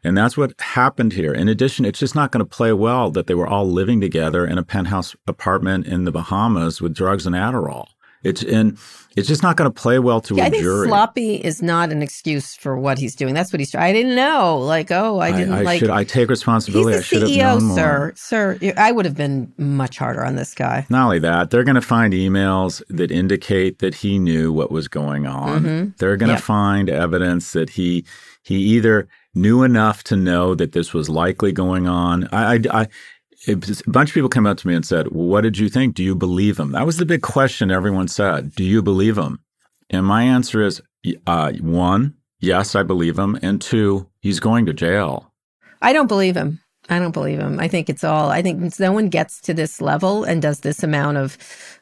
And that's what happened here. In addition, it's just not going to play well that they were all living together in a penthouse apartment in the Bahamas with drugs and Adderall. It's and it's just not going to play well to yeah, a I think jury. Sloppy is not an excuse for what he's doing. That's what he's. I didn't know. Like, oh, I didn't I, I like. Should, I take responsibility. He's the I should CEO, have known sir. more. Sir, I would have been much harder on this guy. Not only that, they're going to find emails that indicate that he knew what was going on. Mm-hmm. They're going to Yep. find evidence that he he either knew enough to know that this was likely going on. A bunch of people came up to me and said, well, "What did you think? Do you believe him?" That was the big question everyone said. Do you believe him? And my answer is uh, one, yes, I believe him, and two, he's going to jail. I don't believe him. I don't believe him. I think it's all. I think no one gets to this level and does this amount of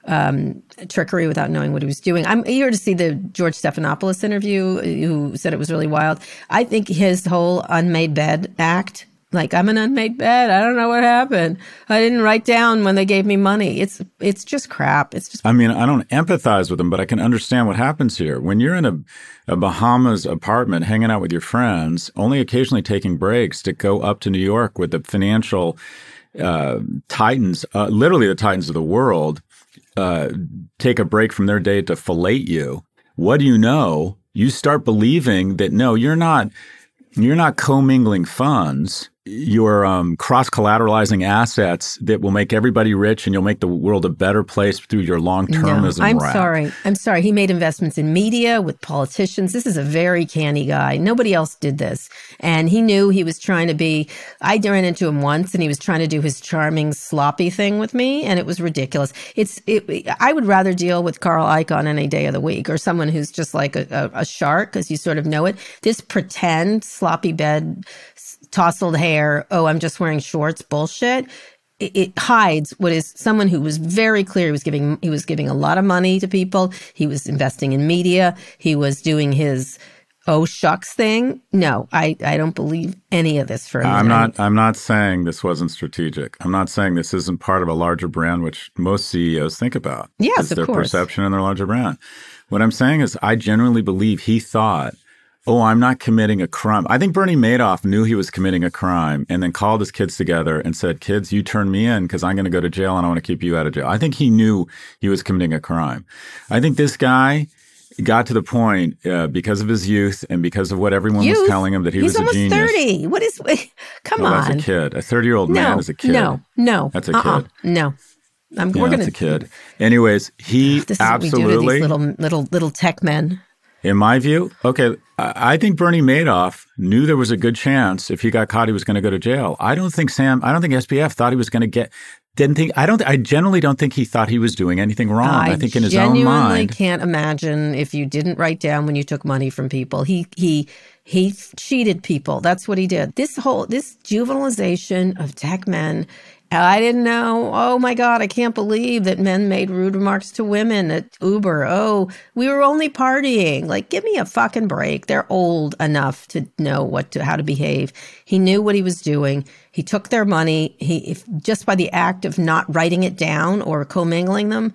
um, trickery without knowing what he was doing. I'm eager to see the George Stephanopoulos interview, who said it was really wild. I think his whole unmade bed act. Like I'm an unmade bed. I don't know what happened. I didn't write down when they gave me money. It's it's just crap. It's just I mean, I don't empathize with him, but I can understand what happens here. When you're in a, a Bahamas apartment hanging out with your friends, only occasionally taking breaks to go up to New York with the financial uh, titans, uh, literally the titans of the world, uh, take a break from their day to fillet you. What do you know? You start believing that no, you're not. You're not commingling funds. You're um, cross collateralizing assets that will make everybody rich, and you'll make the world a better place through your long termism. No, I'm sorry. I'm sorry. He made investments in media with politicians. This is a very canny guy. Nobody else did this. And he knew he was trying to be. I ran into him once and he was trying to do his charming, sloppy thing with me. And it was ridiculous. It's, it, I would rather deal with Carl Icahn any day of the week or someone who's just like a, a, a shark because you sort of know it. This pretend sloppy bed, tousled hair, oh, I'm just wearing shorts bullshit it, it hides what is someone who was very clear. He was giving he was giving a lot of money to people. He was investing in media. He was doing his oh shucks thing. No, I I don't believe any of this for a I'm not. I'm not saying this wasn't strategic. I'm not saying this isn't part of a larger brand, which most CEOs think about. Yes, It's of their course. perception and their larger brand. What I'm saying is, I genuinely believe he thought, "Oh, I'm not committing a crime." I think Bernie Madoff knew he was committing a crime, and then called his kids together and said, "Kids, you turn me in because I'm going to go to jail and I want to keep you out of jail." I think he knew he was committing a crime. I think this guy got to the point uh, because of his youth and because of what everyone Youth? was telling him that he He's was a almost thirty. What is? *laughs* Come Well, on. that's a kid. A thirty-year-old no, man is a kid. no, no. That's a Uh-uh. kid. No. I'm, Yeah, we're that's gonna. a kid. Anyways, he This is what we do to absolutely, these little little little tech men. In my view, okay. I I think Bernie Madoff knew there was a good chance if he got caught, he was going to go to jail. I don't think Sam. I don't think SBF thought he was going to get. Didn't think. I don't. I generally don't think he thought he was doing anything wrong. I, think in his own genuinely mind. can't imagine if you didn't write down when you took money from people. He he he cheated people. That's what he did. This whole this juvenilization of tech men. I didn't know. Oh my God, I can't believe that men made rude remarks to women at Uber. Oh, we were only partying. Like, give me a fucking break. They're old enough to know what to how to behave. He knew what he was doing. He took their money. He if, just by the act of not writing it down or commingling them.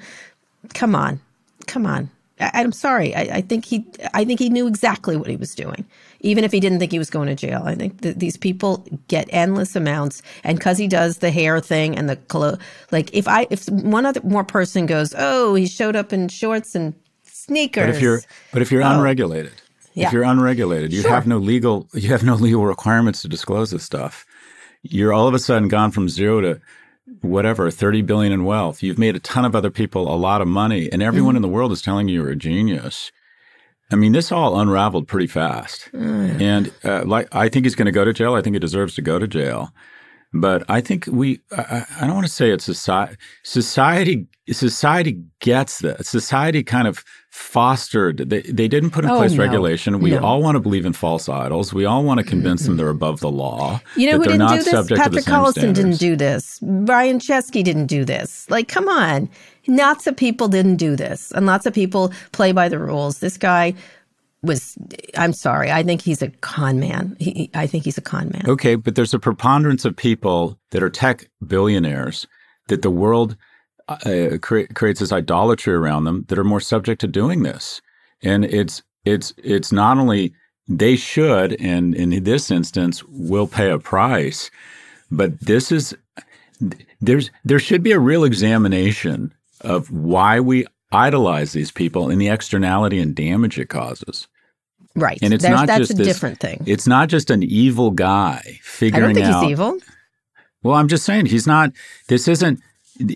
Come on, come on. I, I'm sorry. I, I think he. I think he knew exactly what he was doing, even if he didn't think he was going to jail. I think that these people get endless amounts, and because he does the hair thing and the clothes, like, if I if one other more person goes, oh, he showed up in shorts and sneakers. But if you're but if you're unregulated, Oh. Yeah. if you're unregulated, you Sure. have no legal you have no legal requirements to disclose this stuff. You're all of a sudden gone from zero to whatever, 30 billion in wealth. You've made a ton of other people a lot of money and everyone Mm-hmm. in the world is telling you you're a genius. I mean, this all unraveled pretty fast. Mm. And uh, like I think he's going to go to jail. I think he deserves to go to jail. But I think we, I, I don't want to say it's society. Society, society gets this. Society kind of fostered. They, they didn't put in Oh, place no. regulation. We No. all want to believe in false idols. We all want to convince them they're above the law. You know that who didn't not do this? Patrick Collison didn't do this. Brian Chesky didn't do this. Like, come on. Lots of people didn't do this. And lots of people play by the rules. This guy was, I'm sorry, I think he's a con man. He, I think he's a con man. Okay, but there's a preponderance of people that are tech billionaires that the world uh, cre- creates this idolatry around them that are more subject to doing this. And it's it's it's not only they should, and in this instance, will pay a price, but this is there's there should be a real examination of why we idolize these people and the externality and damage it causes. Right. And it's There's- not that's just a this- different thing. It's not just an evil guy figuring out. I don't think out he's evil. well, I'm just saying he's not. This isn't.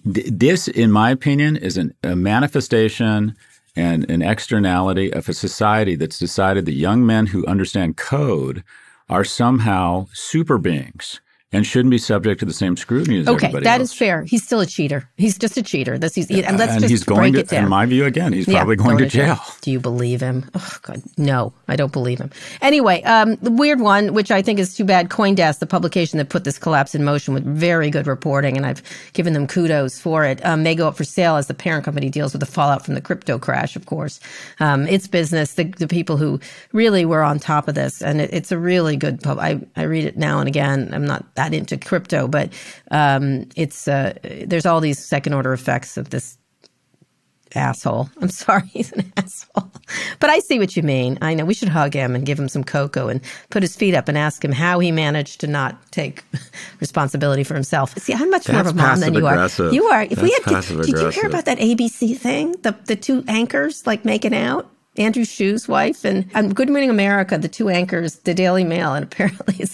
This, in my opinion, is an, a manifestation and an externality of a society that's decided that young men who understand code are somehow super beings and shouldn't be subject to the same scrutiny as Okay, everybody that else. is fair. He's still a cheater. He's just a cheater. That's he's, and let's and just he's going break to, it down. in my view, again, he's Yeah, probably going to going jail. Do you believe him? Oh God, no, I don't believe him. Anyway, um, the weird one, which I think is too bad. CoinDesk, the publication that put this collapse in motion with very good reporting, and I've given them kudos for it, um, may go up for sale as the parent company deals with the fallout from the crypto crash. Of course, um, its business, the, the people who really were on top of this, and it, it's a really good pub. I I read it now and again. I'm not that into crypto, but um, it's uh, there's all these second order effects of this asshole. *laughs* I'm sorry, he's an asshole. But I see what you mean. I know we should hug him and give him some cocoa and put his feet up and ask him how he managed to not take *laughs* responsibility for himself. See, I'm much more of a mom than you are. You are. If we had That's to, did you hear about that ABC thing? The the two anchors like making out. Andrew Shue's wife and, and Good Morning America, the two anchors, the Daily Mail, and *laughs* apparently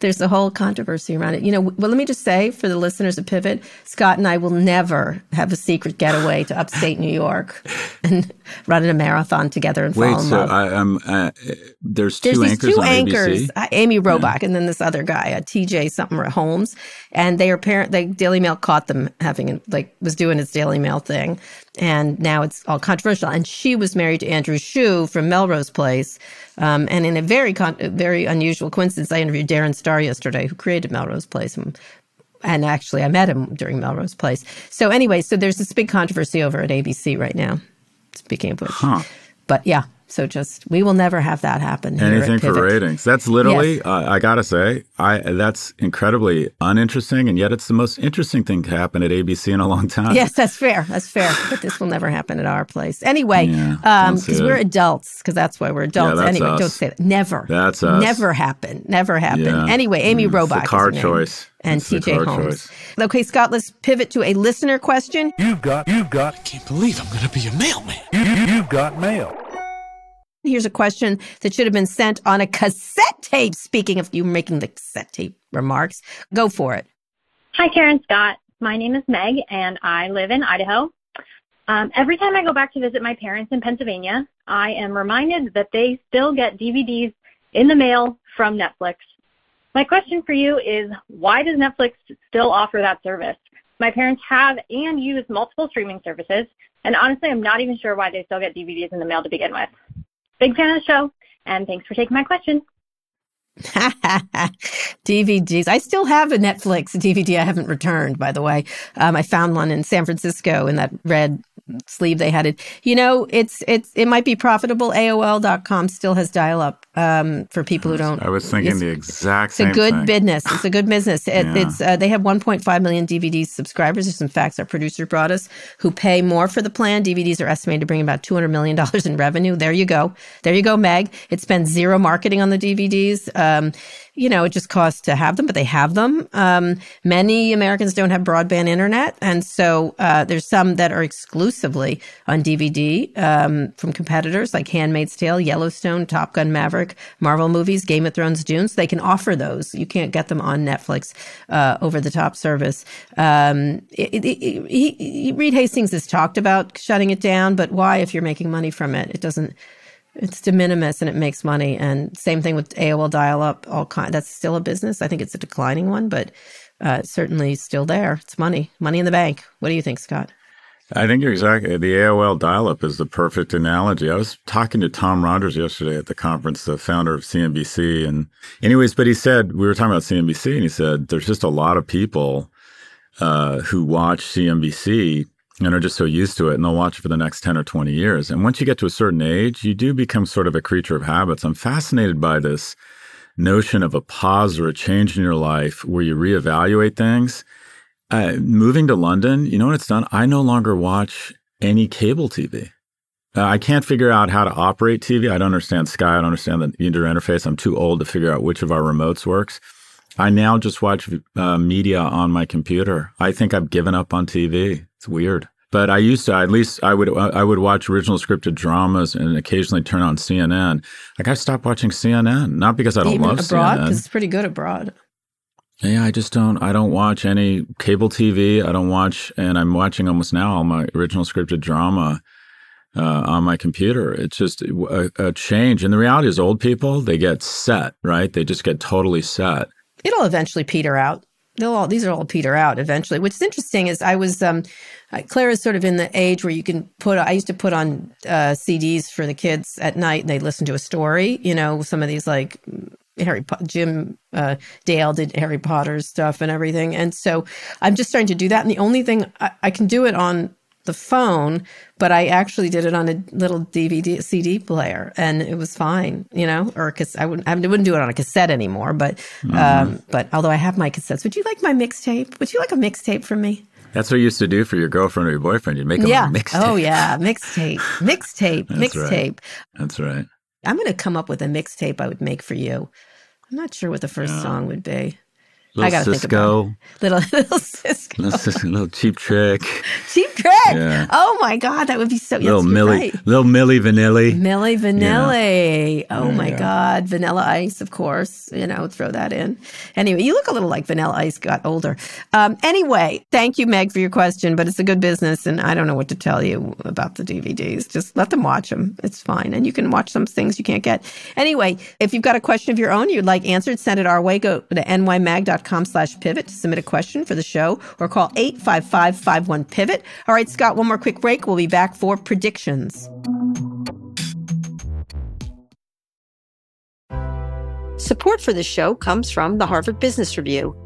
there's a whole controversy around it. You know, well, let me just say for the listeners of Pivot, Scott and I will never have a secret getaway to upstate New York and run a marathon together and Wait, so love. I, I'm. Uh, there's two There's anchors two anchors, uh, Amy Robach, and then this other guy, a TJ something or Holmes, and they are parent. The Daily Mail caught them having like was doing its Daily Mail thing, and now it's all controversial. And she was married to Andrew Shue from Melrose Place, um, and in a very con- very unusual coincidence, I interviewed Darren Star yesterday, who created Melrose Place. And, and actually, I met him during Melrose Place. So anyway, so there's this big controversy over at ABC right now. Speaking of which, but yeah, so just we will never have that happen. here at Anything for ratings. That's literally, Yes. uh, I gotta say, I that's incredibly uninteresting, and yet it's the most interesting thing to happen at ABC in a long time. Yes, that's fair. That's fair. But this will never happen at our place. Anyway, Yeah, um, because we're adults, because that's why we're adults. that's anyway, us. don't say that. Never. That's us. Never happen. Never happen. Yeah. Anyway, Amy Mm, it's the Robach. is car name. choice. And It's TJ car Holmes. choice. Okay, Scott, let's pivot to a listener question. You've got, you've got, Can't believe I'm gonna be a mailman. you, you, you've got mail. Here's a question that should have been sent on a cassette tape. Speaking of you making the cassette tape remarks, go for it. Hi, Karen Scott. My name is Meg, and I live in Idaho. Um, every time I go back to visit my parents in Pennsylvania, I am reminded that they still get DVDs in the mail from Netflix. My question for you is why does Netflix still offer that service? My parents have and use multiple streaming services, and honestly, I'm not even sure why they still get DVDs in the mail to begin with. Big fan of the show, and thanks for taking my question. *laughs* DVDs. I still have a Netflix DVD I haven't returned, by the way. Um, I found one in San Francisco in that red sleeve they had it. You know, it's it's it might be profitable. AOL.com still has dial up um, for people who don't. I was thinking the exact it's same. It's a good thing. business. It's a good business. *laughs* It, Yeah. It's uh, they have 1.5 million DVD subscribers. There's some facts our producer brought us who pay more for the plan. DVDs are estimated to bring about 200 million *laughs* dollars in revenue. There you go. There you go, Meg. It spends zero marketing on the DVDs. Um, you know, it just costs to have them, but they have them. Um, many Americans don't have broadband internet, and so uh, there's some that are exclusively on DVD um, from competitors like Handmaid's Tale, Yellowstone, Top Gun Maverick, Marvel movies, Game of Thrones, Dune. So they can offer those. You can't get them on Netflix uh, over the top service. Um, it, it, it, he, Reed Hastings has talked about shutting it down, but why if you're making money from it? It doesn't it's de minimis and it makes money. And same thing with AOL dial up, all kind. That's still a business. I think it's a declining one, but uh, certainly still there. It's money, money in the bank. What do you think, Scott? I think you're exactly. The AOL dial-up is the perfect analogy. I was talking to Tom Rogers yesterday at the conference, the founder of CNBC, and anyways, but he said we were talking about CNBC, and he said there's just a lot of people uh, who watch CNBC and are just so used to it and they'll watch it for the next 10 or 20 years. And once you get to a certain age, you do become sort of a creature of habits. I'm fascinated by this notion of a pause or a change in your life where you reevaluate things. Uh, moving to London, you know what it's done? I no longer watch any cable TV. Uh, I can't figure out how to operate TV. I don't understand Sky. I don't understand the user interface. I'm too old to figure out which of our remotes works. I now just watch uh, media on my computer. I think I've given up on TV. It's weird. But I used to at least I would I would watch original scripted dramas and occasionally turn on CNN. Like I stopped watching CNN, not because I don't Even love abroad, CNN. because it's pretty good abroad. Yeah, I just don't. I don't watch any cable TV. I don't watch, and I'm watching almost now all my original scripted drama uh, on my computer. It's just a, a change. And the reality is, old people they get set, right? They just get totally set. It'll eventually peter out. They'll all these are all peter out eventually. What's interesting is I was um, Claire is sort of in the age where you can put. I used to put on uh, CDs for the kids at night, and they listen to a story. You know, some of these like Harry po- Jim uh, Dale did Harry Potter's stuff and everything, and so I'm just starting to do that. And the only thing I, I can do it on the phone, but I actually did it on a little DVD CD player, and it was fine, you know. Or because I wouldn't, I wouldn't do it on a cassette anymore. But, mm-hmm. um, but although I have my cassettes, would you like my mixtape? Would you like a mixtape from me? That's what you used to do for your girlfriend or your boyfriend. You'd make them yeah. a mixtape. Oh yeah, mixtape, mixtape, *laughs* mixtape. Right. That's right. I'm going to come up with a mixtape I would make for you. I'm not sure what the first yeah. song would be. Little I gotta Sisqo. think about it. Little *laughs* little Sisqo. Little, Sisqo, little cheap trick. *laughs* cheap trick. Yeah. Oh my god, that would be so. Little yes, Millie, right. little Milli Vanilli. Milli Vanilli. Yeah. Oh my yeah. god, Vanilla Ice, of course. You know, throw that in. Anyway, you look a little like Vanilla Ice got older. Um, anyway, thank you, Meg, for your question. But it's a good business, and I don't know what to tell you about the DVDs. Just let them watch them. It's fine, and you can watch some things you can't get. Anyway, if you've got a question of your own you'd like answered, send it our way. Go to nymag.com/pivot to submit a question for the show, or call 855-51-pivot. All right, Scott. One more quick break. We'll be back for predictions. Support for this show comes from the Harvard Business Review.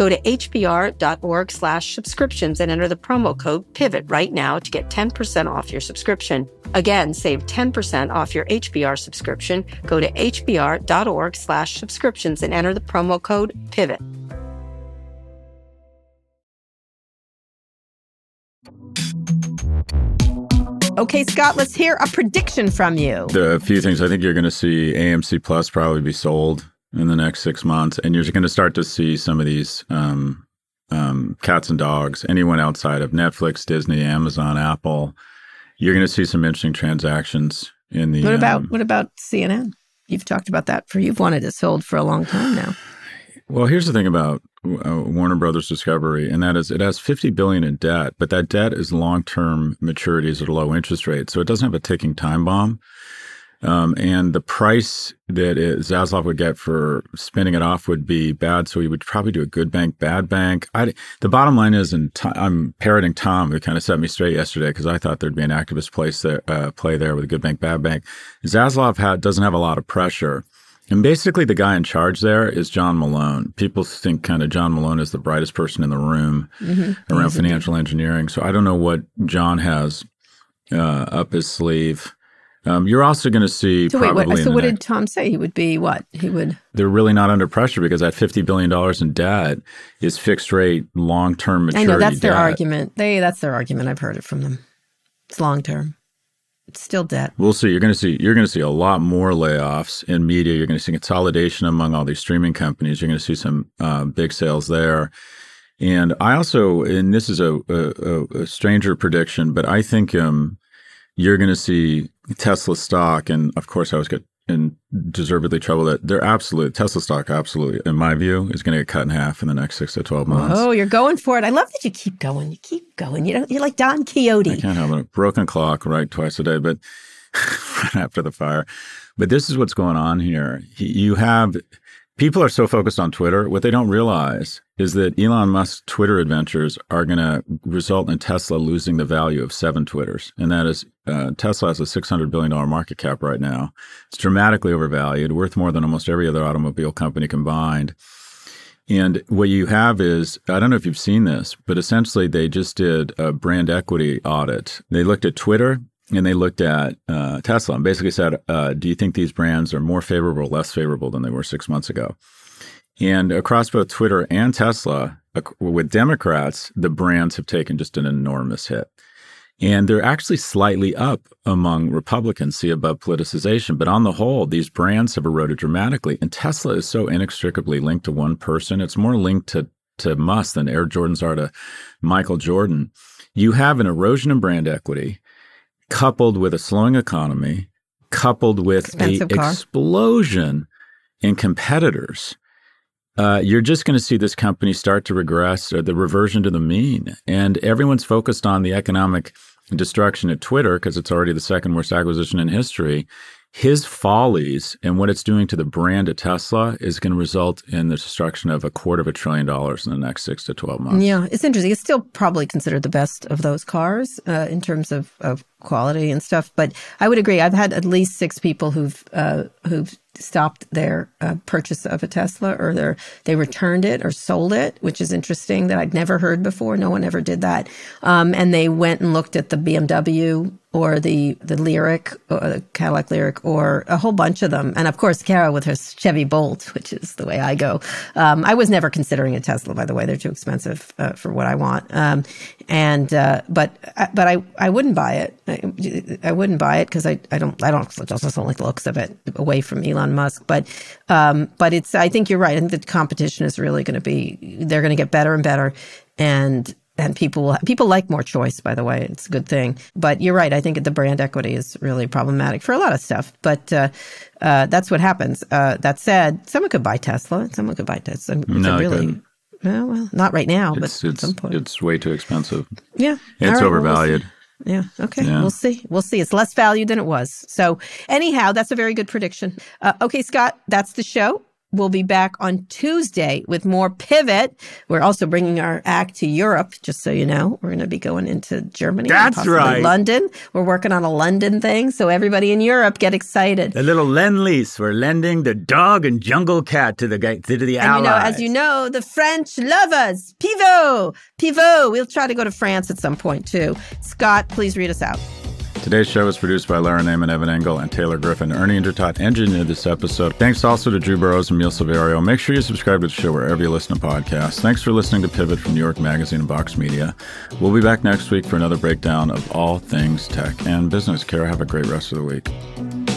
Go to hbr.org slash subscriptions and enter the promo code PIVOT right now to get 10% off your subscription. Again, save 10% off your HBR subscription. Go to hbr.org slash subscriptions and enter the promo code PIVOT. Okay, Scott, let's hear a prediction from you. The few things I think you're going to see AMC Plus probably be sold in the next six months, and you're going to start to see some of these um, um, cats and dogs. Anyone outside of Netflix, Disney, Amazon, Apple, you're going to see some interesting transactions in the. What about um, what about CNN? You've talked about that for you've wanted it sold for a long time now. Well, here's the thing about uh, Warner Brothers Discovery, and that is it has 50 billion in debt, but that debt is long-term maturities at a low interest rate, so it doesn't have a ticking time bomb. Um, and the price that it, Zaslav would get for spinning it off would be bad. So he would probably do a good bank, bad bank. I, the bottom line is, and i I'm parroting Tom, who kind of set me straight yesterday because I thought there'd be an activist place there, uh, play there with a good bank, bad bank. Zaslav had, doesn't have a lot of pressure. And basically, the guy in charge there is John Malone. People think kind of John Malone is the brightest person in the room mm-hmm. around financial engineering. So I don't know what John has uh, up his sleeve. Um, you're also going to see. So wait, what, so what next, did Tom say? He would be what? He would. They're really not under pressure because that fifty billion dollars in debt is fixed rate, long term maturity. I know that's their argument. They that's their argument. I've heard it from them. It's long term. It's still debt. We'll see. You're going to see. You're going to see a lot more layoffs in media. You're going to see consolidation among all these streaming companies. You're going to see some uh, big sales there. And I also, and this is a, a, a stranger prediction, but I think um, you're going to see Tesla stock, and of course, I was get in deservedly trouble that they're absolute Tesla stock, absolutely, in my view, is going to get cut in half in the next six to twelve months. Oh, you're going for it! I love that you keep going. You keep going. You know, you're like Don Quixote. I can't have a broken clock right twice a day, but *laughs* right after the fire. But this is what's going on here. You have people are so focused on Twitter. What they don't realize is that Elon Musk's Twitter adventures are going to result in Tesla losing the value of seven Twitters. And that is uh, Tesla has a $600 billion market cap right now. It's dramatically overvalued, worth more than almost every other automobile company combined. And what you have is, I don't know if you've seen this, but essentially they just did a brand equity audit. They looked at Twitter and they looked at uh, Tesla and basically said, uh, "Do you think these brands are more favorable, or less favorable than they were six months ago?" And across both Twitter and Tesla, with Democrats, the brands have taken just an enormous hit. And they're actually slightly up among Republicans, see above politicization. But on the whole, these brands have eroded dramatically. And Tesla is so inextricably linked to one person. It's more linked to, to Musk than Air Jordans are to Michael Jordan. You have an erosion in brand equity coupled with a slowing economy, coupled with an explosion in competitors, uh, you're just going to see this company start to regress or the reversion to the mean. And everyone's focused on the economic destruction at Twitter because it's already the second worst acquisition in history his follies and what it's doing to the brand of Tesla is going to result in the destruction of a quarter of a trillion dollars in the next six to 12 months. Yeah, it's interesting. It's still probably considered the best of those cars uh, in terms of, of quality and stuff. But I would agree. I've had at least six people who've uh, who've stopped their uh, purchase of a Tesla or their they returned it or sold it, which is interesting that I'd never heard before. No one ever did that. Um, and they went and looked at the BMW or the the Lyriq, or the Cadillac Lyriq, or a whole bunch of them. And of course, Kara with her Chevy Bolt, which is the way I go. Um, I was never considering a Tesla, by the way. They're too expensive uh, for what I want. Um, and uh, but uh, but I I wouldn't buy it. I, I wouldn't buy it because I I don't I don't just don't like the looks of it away from Elon Musk. But um, but it's I think you're right. I think the competition is really going to be they're going to get better and better. And and people will, people like more choice by the way. It's a good thing. But you're right. I think the brand equity is really problematic for a lot of stuff. But uh, uh, that's what happens. Uh, that said someone could buy tesla. Someone could buy tesla. It's no, really well, well, not right now it's, but it's, at some point. it's way too expensive. Yeah. It's right, overvalued. we'll yeah. Okay. Yeah. We'll see. We'll see. It's less value than it was. So, anyhow, that's a very good prediction. Uh, okay, Scott, that's the show. We'll be back on Tuesday with more Pivot. We're also bringing our act to Europe, just so you know. We're going to be going into Germany. That's right. London. We're working on a London thing. So everybody in Europe, get excited. The little lend lease. We're lending the dog and jungle cat to the guy to the And allies. you know, as you know, the French love us. Pivot, pivot. We'll try to go to France at some point too. Scott, please read us out. Today's show was produced by Lara Naaman, Evan Engel, and Taylor Griffin. Ernie Indradat engineered this episode. Thanks also to Drew Burrows and Neil Saavedra. Make sure you subscribe to the show wherever you listen to podcasts. Thanks for listening to Pivot from New York Magazine and Vox Media. We'll be back next week for another breakdown of all things tech and business. Kara, have a great rest of the week.